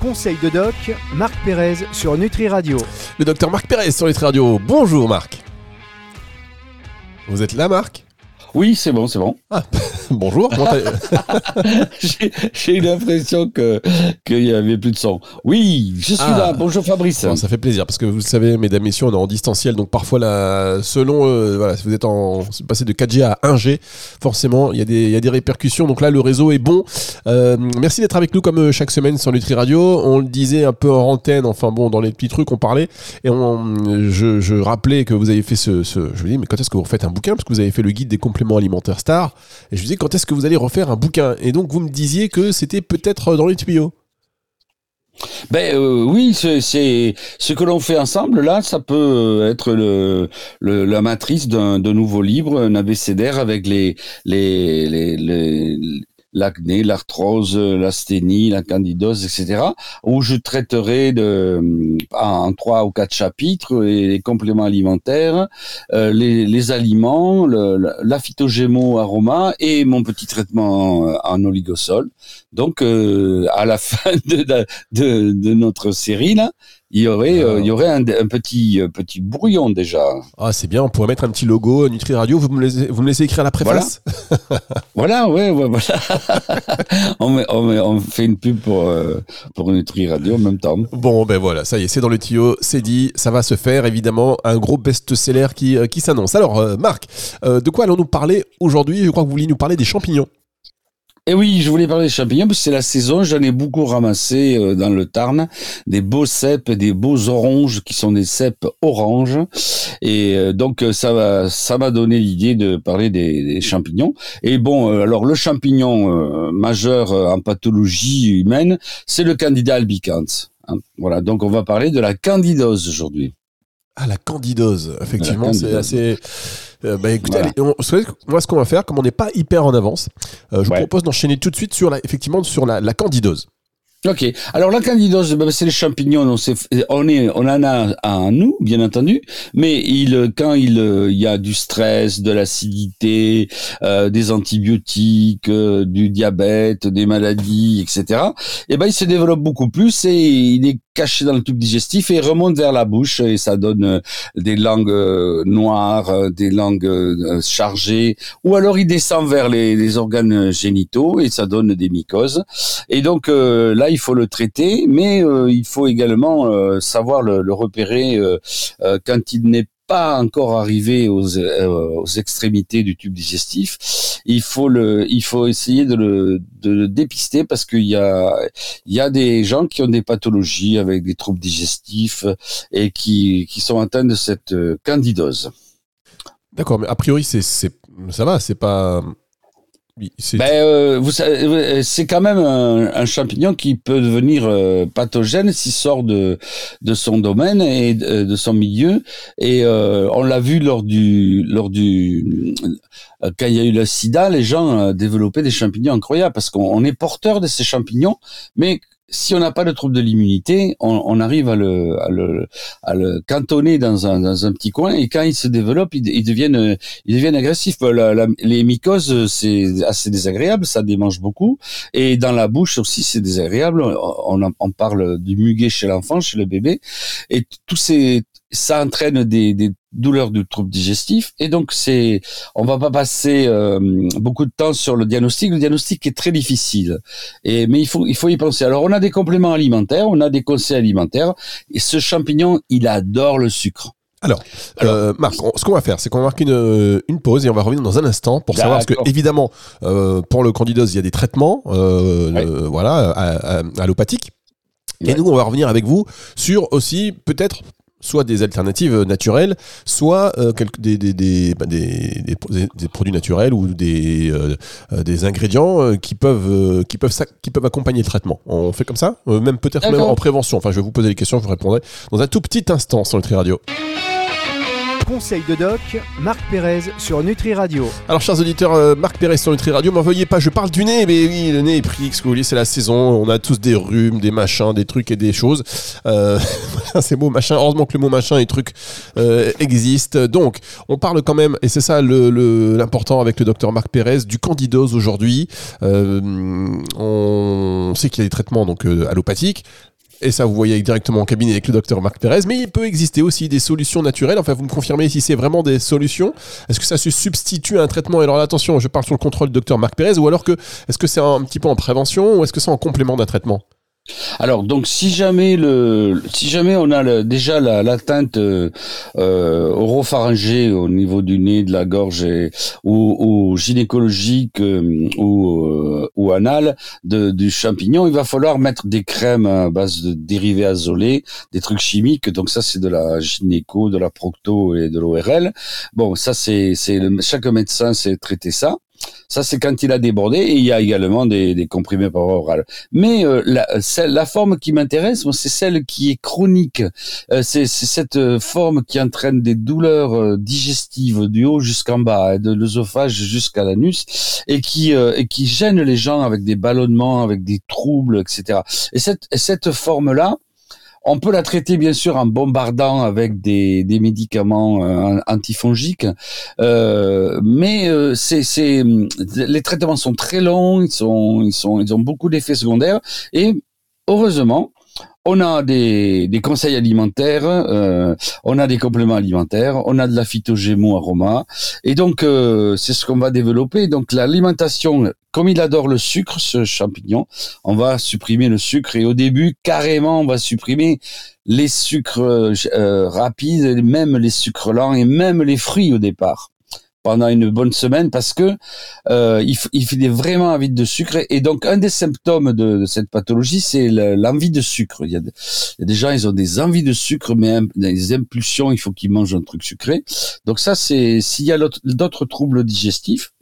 Conseil de doc, Marc Pérez sur Nutri Radio. Le docteur Marc Pérez sur Nutri Radio. Bonjour Marc. Vous êtes là Marc? Oui, c'est bon, c'est bon. Ah, bonjour. J'ai eu l'impression que qu'il y avait plus de son. Oui, je suis ah. là. Bonjour Fabrice. ça fait plaisir parce que vous le savez, mesdames, messieurs, on est en distanciel, donc parfois là, selon euh, voilà, si vous êtes en passé de 4G à 1G, forcément, il y a des il y a des répercussions. Donc là, le réseau est bon. Euh, merci d'être avec nous comme euh, chaque semaine sur Nutri Radio. On le disait un peu en antenne, enfin bon, dans les petits trucs, on parlait et on, je, je rappelais que vous avez fait ce, ce je me dis mais quand est-ce que vous refaites un bouquin? Parce que vous avez fait le guide des compléments alimentaire star. Et je me disais, quand est-ce que vous allez refaire un bouquin? Et donc, vous me disiez que c'était peut-être dans les tuyaux. Ben euh, oui, c'est ce que l'on fait ensemble là, ça peut être le, la matrice d'un nouveau livre, un abécédaire avec les les, les, l'acné, l'arthrose, l'asthénie, la candidose, etc. Où je traiterai de, en trois ou quatre chapitres les compléments alimentaires, euh, les, aliments, le, la phytogémo aroma et mon petit traitement en oligosol. Donc, euh, à la fin de, de, notre série là, il y aurait, euh, il y aurait un, un, petit, petit brouillon déjà. Ah, c'est bien. On pourrait mettre un petit logo Nutri Radio. Vous me laissez, vous me laissez écrire la préface? Voilà, ouais, ouais, voilà. on, on, fait une pub pour pour Nutri Radio en même temps. Bon, ben voilà, ça y est, c'est dans le tuyau, c'est dit, ça va se faire. Évidemment, un gros best-seller qui qui s'annonce. Alors, Marc, de quoi allons-nous parler aujourd'hui? Je crois que vous vouliez nous parler des champignons. Et oui, je voulais parler des champignons parce que c'est la saison. J'en ai beaucoup ramassé euh, dans le Tarn, des beaux cèpes, des beaux oranges qui sont des cèpes oranges. Et euh, donc euh, ça va, ça m'a donné l'idée de parler des, champignons. Et bon, alors le champignon majeur en pathologie humaine, c'est le Candida albicans. Hein. Voilà, donc on va parler de la candidose aujourd'hui. Ah, la candidose, effectivement, c'est assez. Euh, bah écoutez, moi ce qu'on va faire, comme on n'est pas hyper en avance, euh, je vous propose d'enchaîner tout de suite sur la, effectivement sur la, la candidose. Ok. Alors la candidose, bah, c'est les champignons. On, on, est, on en a à nous, bien entendu, mais il, quand il, il y a du stress, de l'acidité, euh, des antibiotiques, euh, du diabète, des maladies, etc. Et eh ben il se développe beaucoup plus et il est caché dans le tube digestif et remonte vers la bouche et ça donne euh, des langues noires, des langues chargées, ou alors il descend vers les, organes génitaux et ça donne des mycoses. Et donc là il faut le traiter, mais euh, il faut également euh, savoir le, repérer euh, quand il n'est pas encore arrivé aux, extrémités du tube digestif, il faut le, il faut essayer de le, dépister parce qu'il y a, il y a des gens qui ont des pathologies avec des troubles digestifs et qui, qui sont atteints de cette candidose. D'accord, mais a priori c'est, ça va, c'est pas, ben, euh, vous euh, c'est quand même un, champignon qui peut devenir euh, pathogène s'il sort de de son domaine et de, son milieu. Et on l'a vu lors du lors du quand il y a eu le SIDA, les gens développaient des champignons incroyables parce qu'on est porteur de ces champignons, mais si on n'a pas de trouble de l'immunité, on, on, arrive à le, à le, à le cantonner dans un, dans un petit coin et quand il se développe, ils, deviennent, ils deviennent agressifs. La, les mycoses, c'est assez désagréable, ça démange beaucoup. Et dans la bouche aussi, c'est désagréable. On, on parle du muguet chez l'enfant, chez le bébé. Et tous ces, ça entraîne des, des douleurs du trouble digestif et donc c'est on va pas passer euh, beaucoup de temps sur le diagnostic. Le diagnostic est très difficile. Et mais il faut il faut y penser. Alors on a des compléments alimentaires on a des conseils alimentaires. Et ce champignon il adore le sucre. Alors, euh, Marc, ce qu'on va faire, c'est qu'on va marquer une, une, pause et on va revenir dans un instant pour savoir, parce que évidemment, euh, pour le candidose, il y a des traitements, euh, voilà, allopathiques. Et nous, on va revenir avec vous sur aussi peut-être soit des alternatives naturelles, soit euh, des, des, des, bah, des, des, produits naturels ou des, euh, euh, des ingrédients qui, peuvent, qui, peuvent, qui peuvent accompagner le traitement. On fait comme ça Même peut-être même en prévention. Enfin, je vais vous poser des questions, je vous répondrai dans un tout petit instant sur Nutri Radio. Conseil de doc, Marc Pérez sur Nutri Radio. Alors, chers auditeurs, euh, Marc Pérez sur Nutri Radio, m'en veuillez pas, je parle du nez, mais oui, le nez est pris, c'est la saison, on a tous des rhumes, des machins, des trucs et des choses. Euh, ces mots machin, heureusement que le mot machin et truc euh, existe. Donc, on parle quand même, et c'est ça l'important avec le docteur Marc Pérez, du candidose aujourd'hui. On sait qu'il y a des traitements donc allopathiques Et ça, vous voyez directement en cabinet avec le docteur Marc Pérez. Mais il peut exister aussi des solutions naturelles. Enfin, vous me confirmez si c'est vraiment des solutions. Est-ce que ça se substitue à un traitement? Et alors, attention, je parle sur le contrôle du docteur Marc Pérez. Ou alors que, est-ce que c'est un petit peu en prévention? Ou est-ce que c'est en complément d'un traitement? Alors donc si jamais le si jamais on a déjà l'atteinte euh, euh, oropharyngée au niveau du nez, de la gorge ou, gynécologique euh, ou euh, ou anal de, du champignon, il va falloir mettre des crèmes à base de dérivés azolés, des trucs chimiques. Donc ça c'est de la gynéco, de la procto et de l'ORL. Bon ça c'est c'est chaque médecin sait traiter ça. Ça, c'est quand il a débordé et il y a également des, des comprimés par oral. Mais euh, la, la, forme qui m'intéresse, c'est celle qui est chronique. Euh, c'est cette euh, forme qui entraîne des douleurs digestives du haut jusqu'en bas, de l'œsophage jusqu'à l'anus, et qui et qui gêne les gens avec des ballonnements, avec des troubles, etc. Et cette, cette forme-là, on peut la traiter bien sûr en bombardant avec des, des médicaments euh, antifongiques, euh, mais euh, c'est, c'est, les traitements sont très longs, ils sont, ils sont, ils ont beaucoup d'effets secondaires et heureusement, on a des, conseils alimentaires, euh, on a des compléments alimentaires, on a de la phytogémo aroma, et donc euh, c'est ce qu'on va développer. Donc l'alimentation, comme il adore le sucre, ce champignon, on va supprimer le sucre. Et au début carrément on va supprimer les sucres euh, rapides, même les sucres lents et même les fruits au départ pendant une bonne semaine parce que euh, il, il fait vraiment envie de sucre et donc un des symptômes de, cette pathologie c'est l'envie de sucre. Il y, a, des gens ils ont des envies de sucre mais des impulsions il faut qu'ils mangent un truc sucré. Donc ça c'est s'il y a d'autres troubles digestifs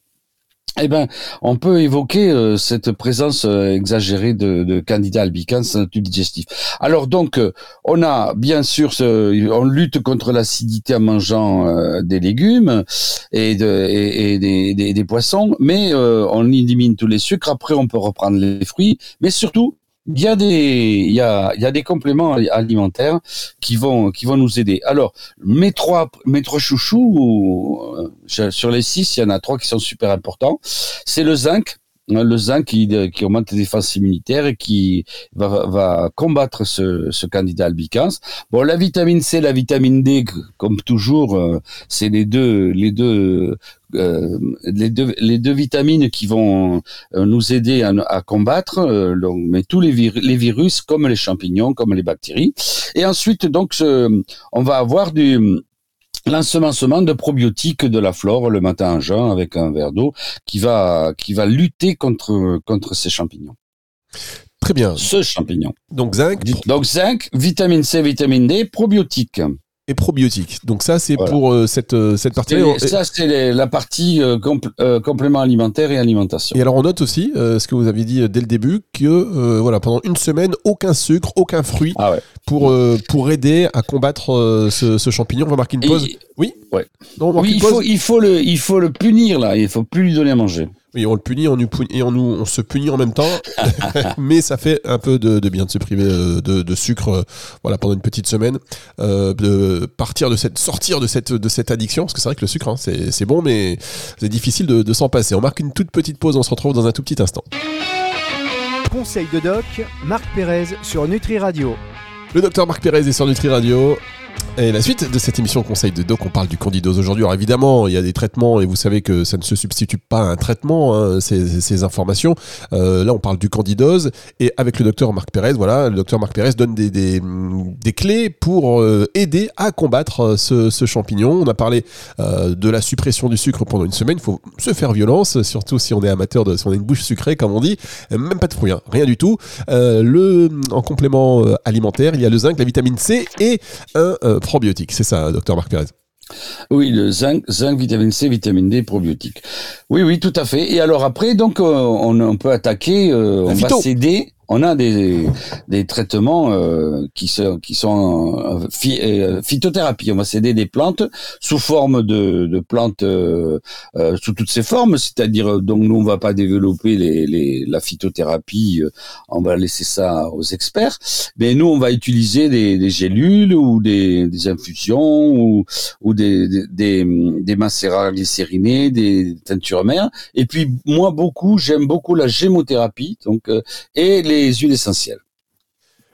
eh ben, on peut évoquer euh, cette présence euh, exagérée de, de Candida albicans dans digestif. Alors donc, euh, on a bien sûr, ce, on lutte contre l'acidité en mangeant des légumes et, de, et, des, des, des, poissons, mais on élimine tous les sucres. Après, on peut reprendre les fruits, mais surtout, il y a des il y a, il y a des compléments alimentaires qui vont qui vont nous aider. Alors mes trois mes trois chouchous euh, sur les six, il y en a trois qui sont super importants. C'est le zinc. Hein, le zinc qui, qui augmente les défenses immunitaires et qui va, va combattre ce, ce candidat albicans. Bon, la vitamine C, la vitamine D, comme toujours, euh, c'est les deux les deux euh, les, deux, les deux vitamines qui vont euh, nous aider à, à combattre, euh, mais tous les, les virus comme les champignons, comme les bactéries. Et ensuite, donc, on va avoir du l'ensemencement de probiotiques de la flore le matin en jeun avec un verre d'eau qui va qui va lutter contre contre ces champignons. Très bien. Ce champignon. Donc zinc. Donc zinc, vitamine C, vitamine D, probiotiques et probiotiques. Donc ça, c'est pour euh, cette, euh, cette partie. ça, c'est la partie euh, complément alimentaire et alimentation. Et alors, on note aussi ce que vous aviez dit dès le début que voilà, pendant une semaine, aucun sucre, aucun fruit ah ouais. pour pour aider à combattre ce, ce, champignon. On va marquer une pause. Oui. Ouais. oui, il faut il faut le il faut le punir là. Il faut plus lui donner à manger. Oui, on le punit, on, nous et on, nous, on se punit en même temps, mais ça fait un peu de, bien de se priver euh, de, sucre, euh, voilà, pendant une petite semaine, euh, de partir de cette, sortir de cette, de cette addiction, parce que c'est vrai que le sucre, hein, c'est bon, mais c'est difficile de, de s'en passer. On marque une toute petite pause, on se retrouve dans un tout petit instant. Conseil de doc, Marc Pérez sur Nutri Radio. Le docteur Marc Pérez est sur Nutri Radio. Et la suite de cette émission Conseil de Doc, on parle du candidose aujourd'hui. Alors évidemment, il y a des traitements et vous savez que ça ne se substitue pas à un traitement, hein, ces, informations. Euh, là, on parle du candidose et avec le docteur Marc Pérez, voilà, le docteur Marc Pérez donne des, des, clés pour euh, aider à combattre euh, ce, champignon. On a parlé de la suppression du sucre pendant une semaine. Il faut se faire violence, surtout si on est amateur de, si on a une bouche sucrée, comme on dit. Même pas de fruits, hein, rien du tout. le, en complément alimentaire, il y a le zinc, la vitamine C et un probiotiques. C'est ça, docteur Marc Pérez. Oui, le zinc, zinc, vitamine C, vitamine D, probiotiques. Oui, oui, tout à fait. Et alors après, donc, euh, on, peut attaquer, euh, on va céder on a des, des traitements euh, qui sont, qui sont euh, euh, phytothérapie. On va s'aider des plantes sous forme de, de plantes euh, sous toutes ces formes, c'est-à-dire donc nous on va pas développer les, les, la phytothérapie, on va laisser ça aux experts. Mais nous on va utiliser des, des gélules ou des, des infusions ou, ou des, des, des, des macérats glycérinés, des teintures mères. Et puis moi beaucoup, j'aime beaucoup la gémothérapie, donc et les huiles essentielles.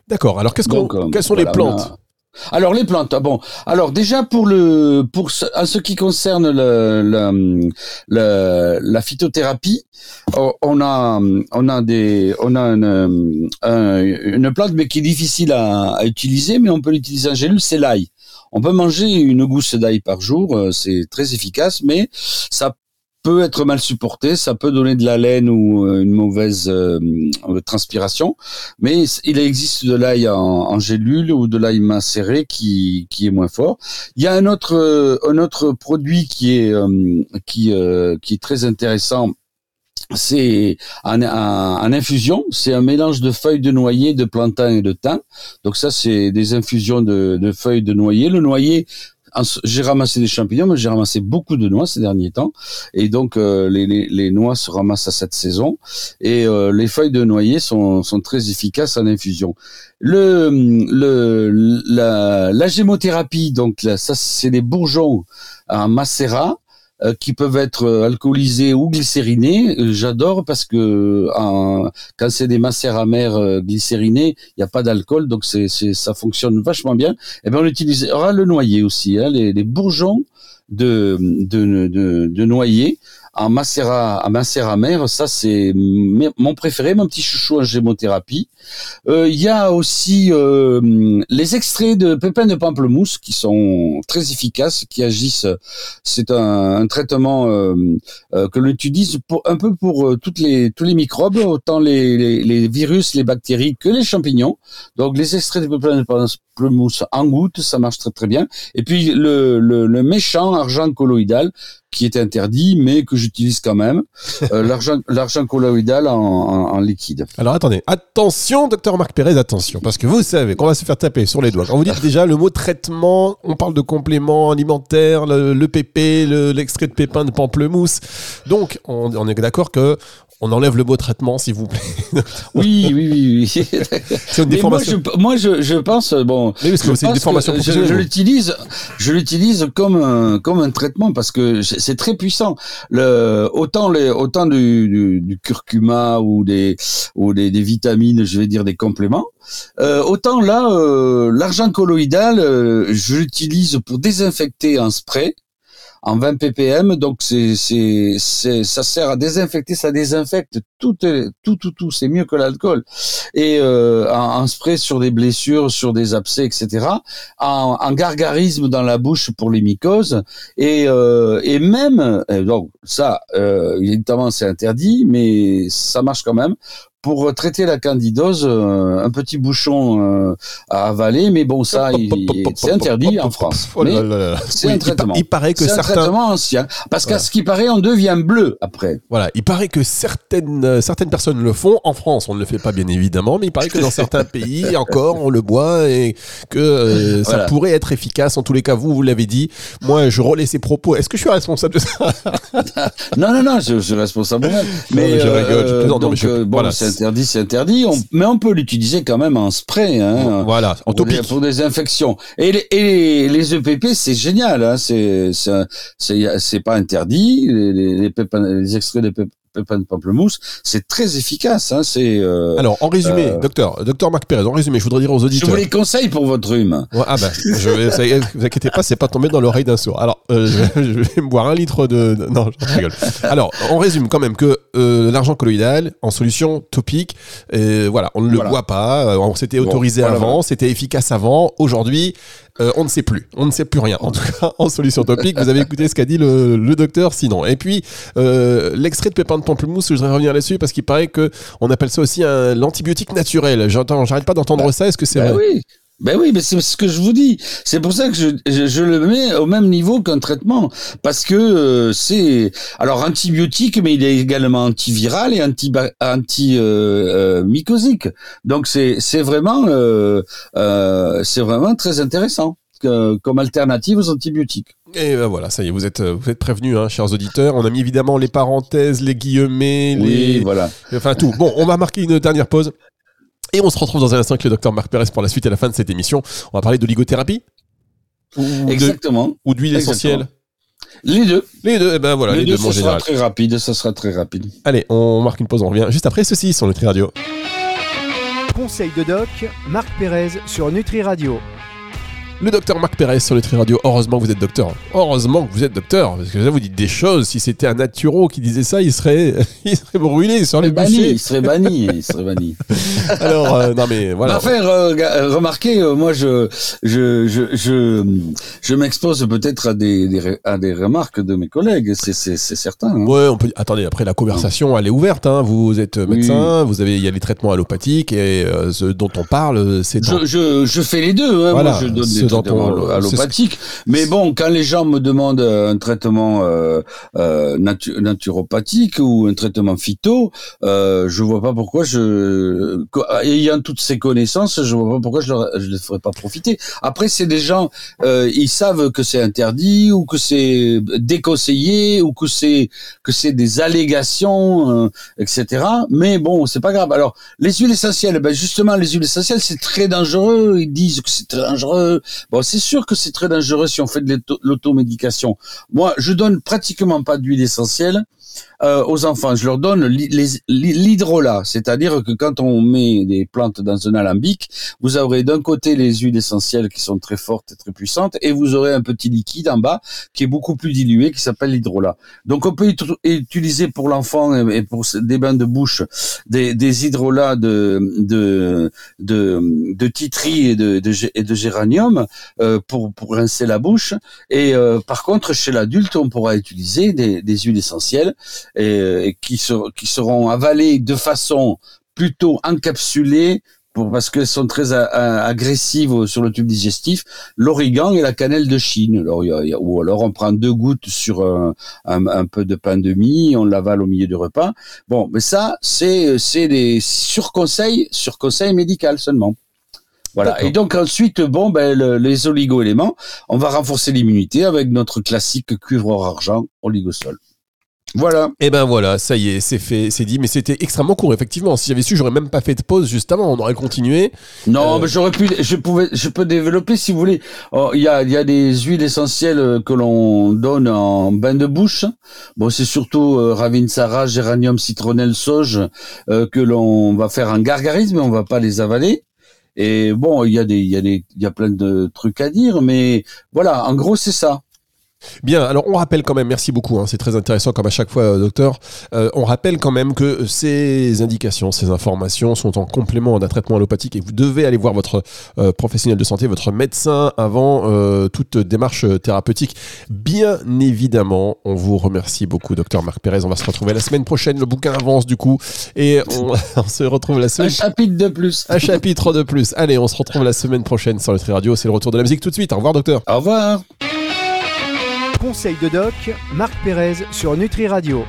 D'accord. Alors, qu'est-ce qu'on, quelles sont les plantes? Alors les plantes, ah bon. Alors déjà pour le pour ce, en ce qui concerne le, le, la phytothérapie, on a on a des on a une, une plante mais qui est difficile à, à utiliser, mais on peut l'utiliser en gélule, c'est l'ail. On peut manger une gousse d'ail par jour, euh, c'est très efficace, mais ça peut être mal supporté, ça peut donner de la laine ou euh, une mauvaise euh, transpiration, mais il existe de l'ail en, gélule ou de l'ail macéré qui, qui est moins fort. Il y a un autre euh, un autre produit qui est qui qui est très intéressant c'est en, infusion, c'est un mélange de feuilles de noyer, de plantain et de thym. Donc ça, c'est des infusions de, de, feuilles de noyer. Le noyer, j'ai ramassé des champignons, mais j'ai ramassé beaucoup de noix ces derniers temps. Et donc, euh, les, les, les, noix se ramassent à cette saison. Et euh, les feuilles de noyer sont, sont très efficaces en infusion. Le, le, la, la gémothérapie, donc ça, c'est les bourgeons en macérat qui peuvent être euh, alcoolisés ou glycérinés. Euh, j'adore parce que quand c'est des macères amères glycérinés, il n'y a pas d'alcool, donc c'est, ça fonctionne vachement bien. Et eh bien on utilisera le noyer aussi, hein, les, les bourgeons de, de, de, de noyer en macérat, à macérat mère, ça c'est mon préféré, mon petit chouchou en gémothérapie. Euh, il y a aussi euh, les extraits de pépins de pamplemousse qui sont très efficaces, qui agissent. C'est un, un, traitement euh, euh que l'on utilise pour, un peu pour euh, toutes les, tous les microbes, autant les, les, les, virus, les bactéries que les champignons. Donc les extraits de pépins de pamplemousse en goutte, ça marche très très bien. Et puis le, le, le méchant argent colloïdal qui est interdit, mais que j'utilise quand même. Euh, l'argent, l'argent colloïdal en, en, liquide. Alors attendez, attention, docteur Marc Pérez, attention, parce que vous savez qu'on va se faire taper sur les doigts. Quand vous dites déjà le mot traitement, on parle de complément alimentaire, le, le pépé, l'extrait de pépin de pamplemousse. Donc, on, on est d'accord que on enlève le mot traitement, s'il vous plaît. oui, oui, oui, oui. C'est une déformation. Moi, je, moi, je, pense, bon. Oui, c'est une déformation je, je l'utilise, je l'utilise comme un, comme un traitement parce que c'est très puissant. Autant les, autant du, curcuma ou des, ou des, des, vitamines, je vais dire des compléments. Euh, autant là, euh, l'argent colloïdal, euh, je l'utilise pour désinfecter un spray en 20 ppm. Donc c'est c'est ça sert à désinfecter, ça désinfecte tout tout tout tout. C'est mieux que l'alcool. Et euh, en, spray sur des blessures, sur des abcès, etc. En, en gargarisme dans la bouche pour les mycoses et euh, et même euh, donc ça euh, évidemment c'est interdit, mais ça marche quand même pour traiter la candidose, euh, un petit bouchon euh, à avaler, mais bon, ça, c'est interdit en France. C'est un traitement. Il, paraît que certains. traitement ancien. Parce qu'à ce qui paraît, on devient bleu après. Voilà. Il paraît que certaines, euh, certaines personnes le font. En France, on ne le fait pas, bien évidemment, mais il paraît que dans certains pays, encore, on le boit et que ça pourrait être efficace. En tous les cas, vous, vous l'avez dit. Moi, je relais ces propos. Est-ce que je suis responsable de ça? Non, non, non, je, suis responsable. Mais, je rigole. je, bon, interdit, c'est interdit. mais on peut l'utiliser quand même en spray. Hein, voilà, en pour, des, pour des infections. Et les, et les EPP, c'est génial. Hein, c'est pas interdit. Les, les, les, les extraits de pépins de pamplemousse, c'est très efficace. Hein, c'est. Euh, Alors, en résumé, euh, docteur, docteur Marc Pérez, en résumé, je voudrais dire aux auditeurs. Je vous les conseille pour votre rhume. ah ben, je vais, vous inquiétez pas, c'est pas tombé dans l'oreille d'un sourd. Alors, euh, je, vais, me boire un litre de. Non, je rigole. Alors, on résume quand même que l'argent colloïdal en solution topique, voilà, on ne le boit pas. On s'était autorisé avant, c'était efficace avant. Aujourd'hui, euh, on ne sait plus. On ne sait plus rien. En tout cas, en solution topique, vous avez écouté ce qu'a dit le, le, docteur sinon. Et puis, euh, l'extrait de pépin de pamplemousse, je voudrais revenir là-dessus parce qu'il paraît que on appelle ça aussi l'antibiotique naturel. J'entends, j'arrête pas d'entendre bah, ça. Est-ce que c'est bah vrai? oui. Ben oui, mais c'est ce que je vous dis. C'est pour ça que je, je, le mets au même niveau qu'un traitement, parce que euh, c'est alors antibiotique, mais il est également antiviral et anti anti euh, euh, mycosique. Donc c'est c'est vraiment c'est vraiment très intéressant comme alternative aux antibiotiques. Et ben voilà, ça y est, vous êtes vous êtes prévenus, hein, chers auditeurs. On a mis évidemment les parenthèses, les guillemets, les voilà, enfin tout. Bon, on va marquer une dernière pause. Et on se retrouve dans un instant avec le docteur Marc Pérez pour la suite et la fin de cette émission. On va parler d'oligothérapie Exactement. ou d'huile essentielle Les deux. Les deux, et eh ben voilà, les, deux, ça sera très rapide, ça sera très rapide. Allez, on marque une pause, on revient juste après ceci sur Nutri Radio. Conseil de doc, Marc Pérez sur Nutri Radio. Le docteur Marc Pérez sur Nutri Radio. Heureusement que vous êtes docteur. Heureusement que vous êtes docteur. Parce que là, vous dites des choses. Si c'était un naturo qui disait ça, il serait, il serait brûlé sur les bûchers. Il serait banni. il serait banni. Alors, euh, non mais voilà. faire euh, remarquer, euh, moi, je, je, je, je, je m'expose peut-être à des, des, à des remarques de mes collègues. C'est, certain. Hein. Ouais, on peut. Attendez, après la conversation, elle est ouverte. Hein. Vous êtes médecin, vous avez, il y a les traitements allopathiques et ce dont on parle, c'est. Je, je, je, fais les deux. Hein. Voilà, moi, je donne des allopathique. Mais bon, quand les gens me demandent un traitement euh, euh, naturopathique ou un traitement phyto, euh, je vois pas pourquoi je, ayant toutes ces connaissances, je vois pas pourquoi je ne les ferais pas profiter. Après, c'est des gens, euh, ils savent que c'est interdit ou que c'est déconseillé ou que c'est que c'est des allégations, euh, etc. Mais bon, c'est pas grave. Alors, les huiles essentielles, ben justement, les huiles essentielles, c'est très dangereux. Ils disent que c'est très dangereux. Bon, c'est sûr que c'est très dangereux si on fait de l'automédication. Moi, je donne pratiquement pas d'huile essentielle euh, aux enfants. Je leur donne l'hydrolat, c'est-à-dire que quand on met des plantes dans un alambic, vous aurez d'un côté les huiles essentielles qui sont très fortes et très puissantes, et vous aurez un petit liquide en bas qui est beaucoup plus dilué, qui s'appelle l'hydrolat. Donc on peut utiliser pour l'enfant et pour des bains de bouche des, des hydrolats de de de, titri et de, de, géranium euh, pour pour rincer la bouche. Et euh, par contre, chez l'adulte, on pourra utiliser des huiles essentielles et, qui, qui seront avalées de façon plutôt encapsulée pour, parce qu'elles sont très agressives sur le tube digestif, l'origan et la cannelle de Chine. Alors, ou alors on prend deux gouttes sur un, un, peu de pain de mie, on l'avale au milieu du repas. Bon, mais ça, c'est c'est des sur conseil, sur conseil médical seulement. Voilà. Et donc ensuite, bon, ben les oligo-éléments, on va renforcer l'immunité avec notre classique cuivre argent oligosol. Voilà. Et eh ben voilà, ça y est, c'est fait, c'est dit. Mais c'était extrêmement court, effectivement. Si j'avais su, j'aurais même pas fait de pause juste avant. On aurait continué. Non, euh, mais j'aurais pu, je pouvais, je peux développer si vous voulez. Oh, il y a, il y a des huiles essentielles que l'on donne en bain de bouche. Bon, c'est surtout euh, Ravinsara, géranium, citronnelle, sauge euh, que l'on va faire en gargarisme, mais on va pas les avaler. Et bon, il y a des, il y a des, il y a plein de trucs à dire, mais voilà, en gros, c'est ça. Bien, alors on rappelle quand même, merci beaucoup, hein, c'est très intéressant comme à chaque fois, euh, docteur. Euh, on rappelle quand même que ces indications, ces informations sont en complément d'un traitement allopathique et vous devez aller voir votre euh, professionnel de santé, votre médecin avant toute démarche thérapeutique. Bien évidemment, on vous remercie beaucoup, docteur Marc Pérez. On va se retrouver la semaine prochaine. Le bouquin avance du coup et on, se retrouve la semaine. Un chapitre de plus. Un chapitre de plus. Allez, on se retrouve la semaine prochaine sur le Tri Radio. C'est le retour de la musique tout de suite. Au revoir, docteur. Au revoir. Conseil de doc, Marc Pérez sur Nutri Radio.